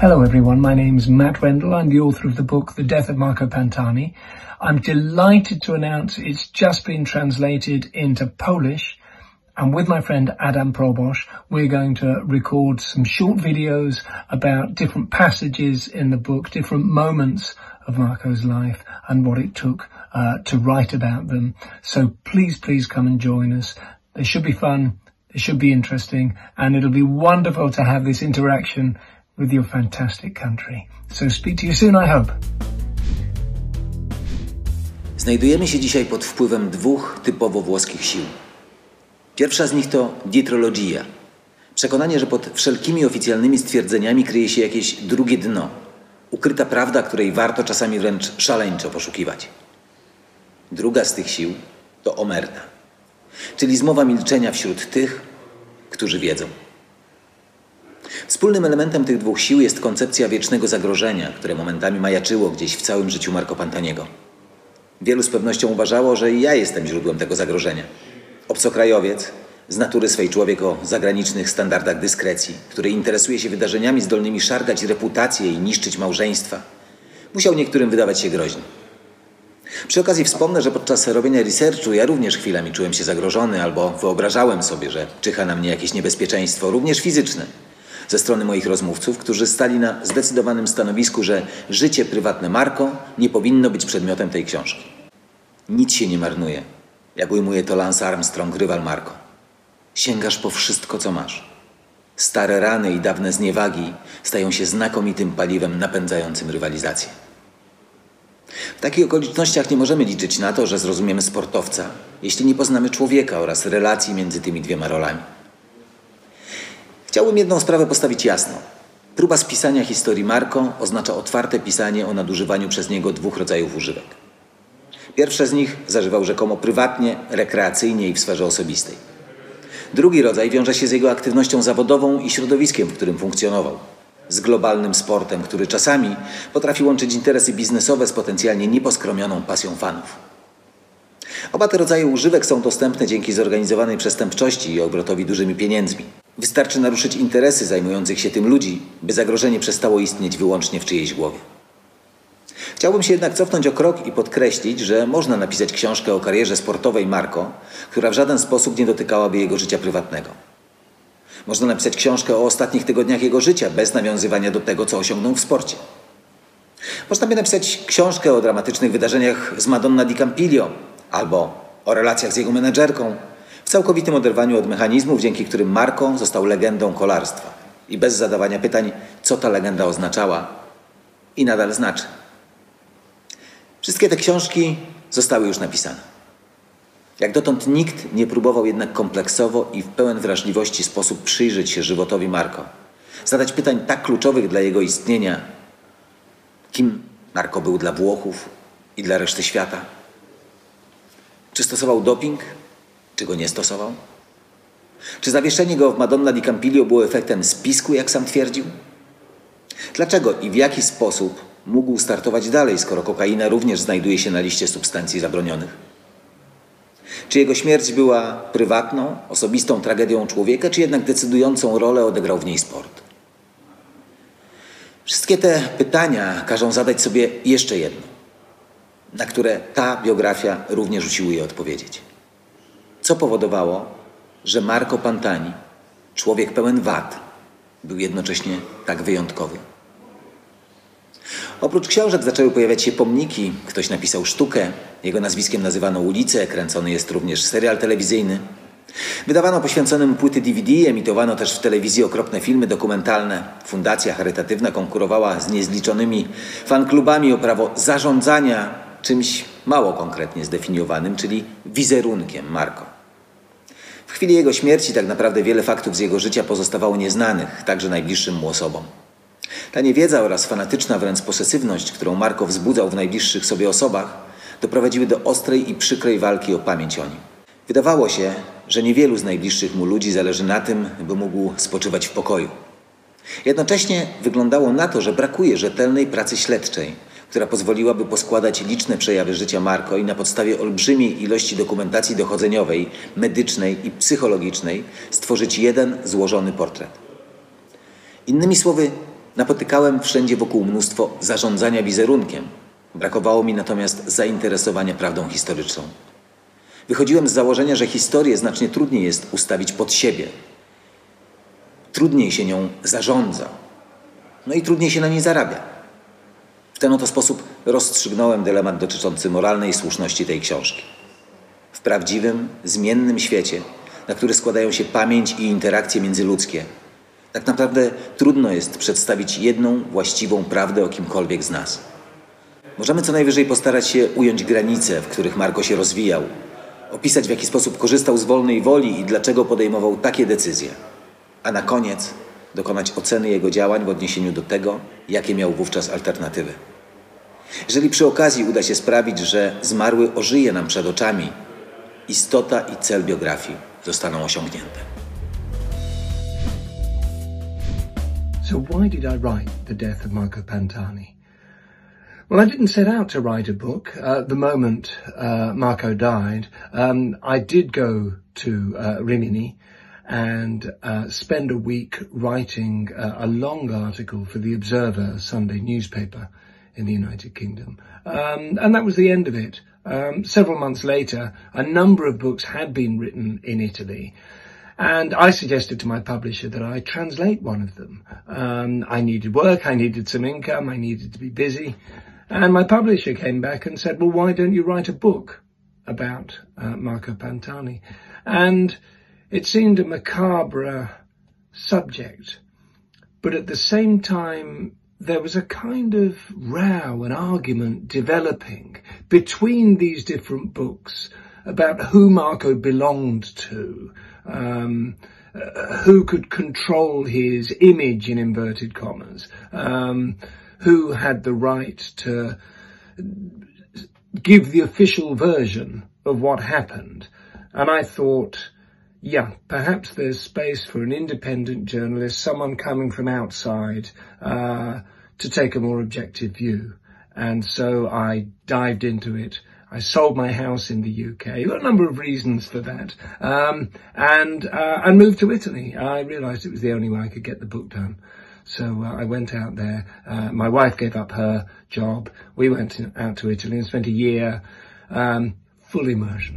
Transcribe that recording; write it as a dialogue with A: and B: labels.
A: Hello, everyone. My name is Matt Wendell. I'm the author of the book, The Death of Marco Pantani. I'm delighted to announce it's just been translated into Polish. And with my friend Adam Probosz, we're going to record some short videos about different passages in the book, different moments of Marco's life and what it took uh, to write about them. So please, please come and join us. They should be fun. They should be interesting and it'll be wonderful to have this interaction with your fantastic country. So speak to you soon, I hope.
B: Znajdujemy się dzisiaj pod wpływem dwóch typowo włoskich sił. Pierwsza z nich to dietrologia. Przekonanie, że pod wszelkimi oficjalnymi stwierdzeniami kryje się jakieś drugie dno. Ukryta prawda, której warto czasami wręcz szaleńczo poszukiwać. Druga z tych sił to omerta, czyli zmowa milczenia wśród tych, którzy wiedzą. Wspólnym elementem tych dwóch sił jest koncepcja wiecznego zagrożenia, które momentami majaczyło gdzieś w całym życiu Marco Pantaniego. Wielu z pewnością uważało, że ja jestem źródłem tego zagrożenia. Obcokrajowiec, z natury swej człowiek o zagranicznych standardach dyskrecji, który interesuje się wydarzeniami zdolnymi szargać reputację i niszczyć małżeństwa, musiał niektórym wydawać się groźny. Przy okazji wspomnę, że podczas robienia researchu ja również chwilami czułem się zagrożony albo wyobrażałem sobie, że czyha na mnie jakieś niebezpieczeństwo, również fizyczne ze strony moich rozmówców, którzy stali na zdecydowanym stanowisku, że życie prywatne Marco nie powinno być przedmiotem tej książki. Nic się nie marnuje, jak ujmuje to Lance Armstrong, rywal Marco. Sięgasz po wszystko, co masz. Stare rany i dawne zniewagi stają się znakomitym paliwem napędzającym rywalizację. W takich okolicznościach nie możemy liczyć na to, że zrozumiemy sportowca, jeśli nie poznamy człowieka oraz relacji między tymi dwiema rolami. Chciałbym jedną sprawę postawić jasno. Próba spisania historii Marco oznacza otwarte pisanie o nadużywaniu przez niego dwóch rodzajów używek. Pierwsze z nich zażywał rzekomo prywatnie, rekreacyjnie i w sferze osobistej. Drugi rodzaj wiąże się z jego aktywnością zawodową i środowiskiem, w którym funkcjonował. Z globalnym sportem, który czasami potrafi łączyć interesy biznesowe z potencjalnie nieposkromioną pasją fanów. Oba te rodzaje używek są dostępne dzięki zorganizowanej przestępczości i obrotowi dużymi pieniędzmi. Wystarczy naruszyć interesy zajmujących się tym ludzi, by zagrożenie przestało istnieć wyłącznie w czyjejś głowie. Chciałbym się jednak cofnąć o krok i podkreślić, że można napisać książkę o karierze sportowej Marco, która w żaden sposób nie dotykałaby jego życia prywatnego. Można napisać książkę o ostatnich tygodniach jego życia bez nawiązywania do tego, co osiągnął w sporcie. Można by napisać książkę o dramatycznych wydarzeniach z Madonna di Campillo albo o relacjach z jego menedżerką, całkowitym oderwaniu od mechanizmów, dzięki którym Marco został legendą kolarstwa i bez zadawania pytań, co ta legenda oznaczała i nadal znaczy. Wszystkie te książki zostały już napisane. Jak dotąd nikt nie próbował jednak kompleksowo i w pełen wrażliwości sposób przyjrzeć się żywotowi Marco, zadać pytań tak kluczowych dla jego istnienia, kim Marco był dla Włochów i dla reszty świata. Czy stosował doping? Czy go nie stosował? Czy zawieszenie go w Madonna di Campillo było efektem spisku, jak sam twierdził? Dlaczego i w jaki sposób mógł startować dalej, skoro kokaina również znajduje się na liście substancji zabronionych? Czy jego śmierć była prywatną, osobistą tragedią człowieka, czy jednak decydującą rolę odegrał w niej sport? Wszystkie te pytania każą zadać sobie jeszcze jedno, na które ta biografia również usiłuje odpowiedzieć. Co powodowało, że Marco Pantani, człowiek pełen wad, był jednocześnie tak wyjątkowy? Oprócz książek zaczęły pojawiać się pomniki, ktoś napisał sztukę, jego nazwiskiem nazywano ulicę, kręcony jest również serial telewizyjny. Wydawano poświęconym płyty DVD, emitowano też w telewizji okropne filmy dokumentalne. Fundacja charytatywna konkurowała z niezliczonymi fanklubami o prawo zarządzania czymś mało konkretnie zdefiniowanym, czyli wizerunkiem Marco. W chwili jego śmierci tak naprawdę wiele faktów z jego życia pozostawało nieznanych, także najbliższym mu osobom. Ta niewiedza oraz fanatyczna wręcz posesywność, którą Marko wzbudzał w najbliższych sobie osobach, doprowadziły do ostrej i przykrej walki o pamięć o nim. Wydawało się, że niewielu z najbliższych mu ludzi zależy na tym, by mógł spoczywać w pokoju. Jednocześnie wyglądało na to, że brakuje rzetelnej pracy śledczej, która pozwoliłaby poskładać liczne przejawy życia Marko i na podstawie olbrzymiej ilości dokumentacji dochodzeniowej, medycznej i psychologicznej stworzyć jeden złożony portret. Innymi słowy, Napotykałem wszędzie wokół mnóstwo zarządzania wizerunkiem. Brakowało mi natomiast zainteresowania prawdą historyczną. Wychodziłem z założenia, że historię znacznie trudniej jest ustawić pod siebie. Trudniej się nią zarządza. No i trudniej się na niej zarabia. Ten oto sposób rozstrzygnąłem dylemat dotyczący moralnej słuszności tej książki. W prawdziwym, zmiennym świecie, na który składają się pamięć i interakcje międzyludzkie, tak naprawdę trudno jest przedstawić jedną właściwą prawdę o kimkolwiek z nas. Możemy co najwyżej postarać się ująć granice, w których Marko się rozwijał, opisać w jaki sposób korzystał z wolnej woli i dlaczego podejmował takie decyzje, a na koniec dokonać oceny jego działań w odniesieniu do tego, jakie miał wówczas alternatywy. Jeżeli przy okazji uda się sprawić, że zmarły ożyje nam przed oczami, istota i cel biografii zostaną osiągnięte.
A: So why did I write The Death of Marco Pantani? Well, I didn't set out to write a book. Uh, the moment uh, Marco died, um, I did go to uh, Rimini and uh, spend a week writing uh, a long article for the Observer Sunday newspaper in the United Kingdom. Um, and that was the end of it. Um, several months later, a number of books had been written in Italy. And I suggested to my publisher that I translate one of them. Um, I needed work, I needed some income, I needed to be busy. And my publisher came back and said, well, why don't you write a book about uh, Marco Pantani? And it seemed a macabre subject, but at the same time, there was a kind of row and argument developing between these different books about who Marco belonged to, um, uh, who could control his image in inverted commas, um, who had the right to give the official version of what happened. And I thought, yeah, perhaps there's space for an independent journalist, someone coming from outside, uh, to take a more objective view. And so I dived into it I sold my house in the UK. Got a number of reasons for that. Um, and, uh, and moved to Italy. I realized it was the only way I could get the book done. So uh, I went out there. Uh, my wife gave up her job. We went out to Italy and spent a year, um, full immersion.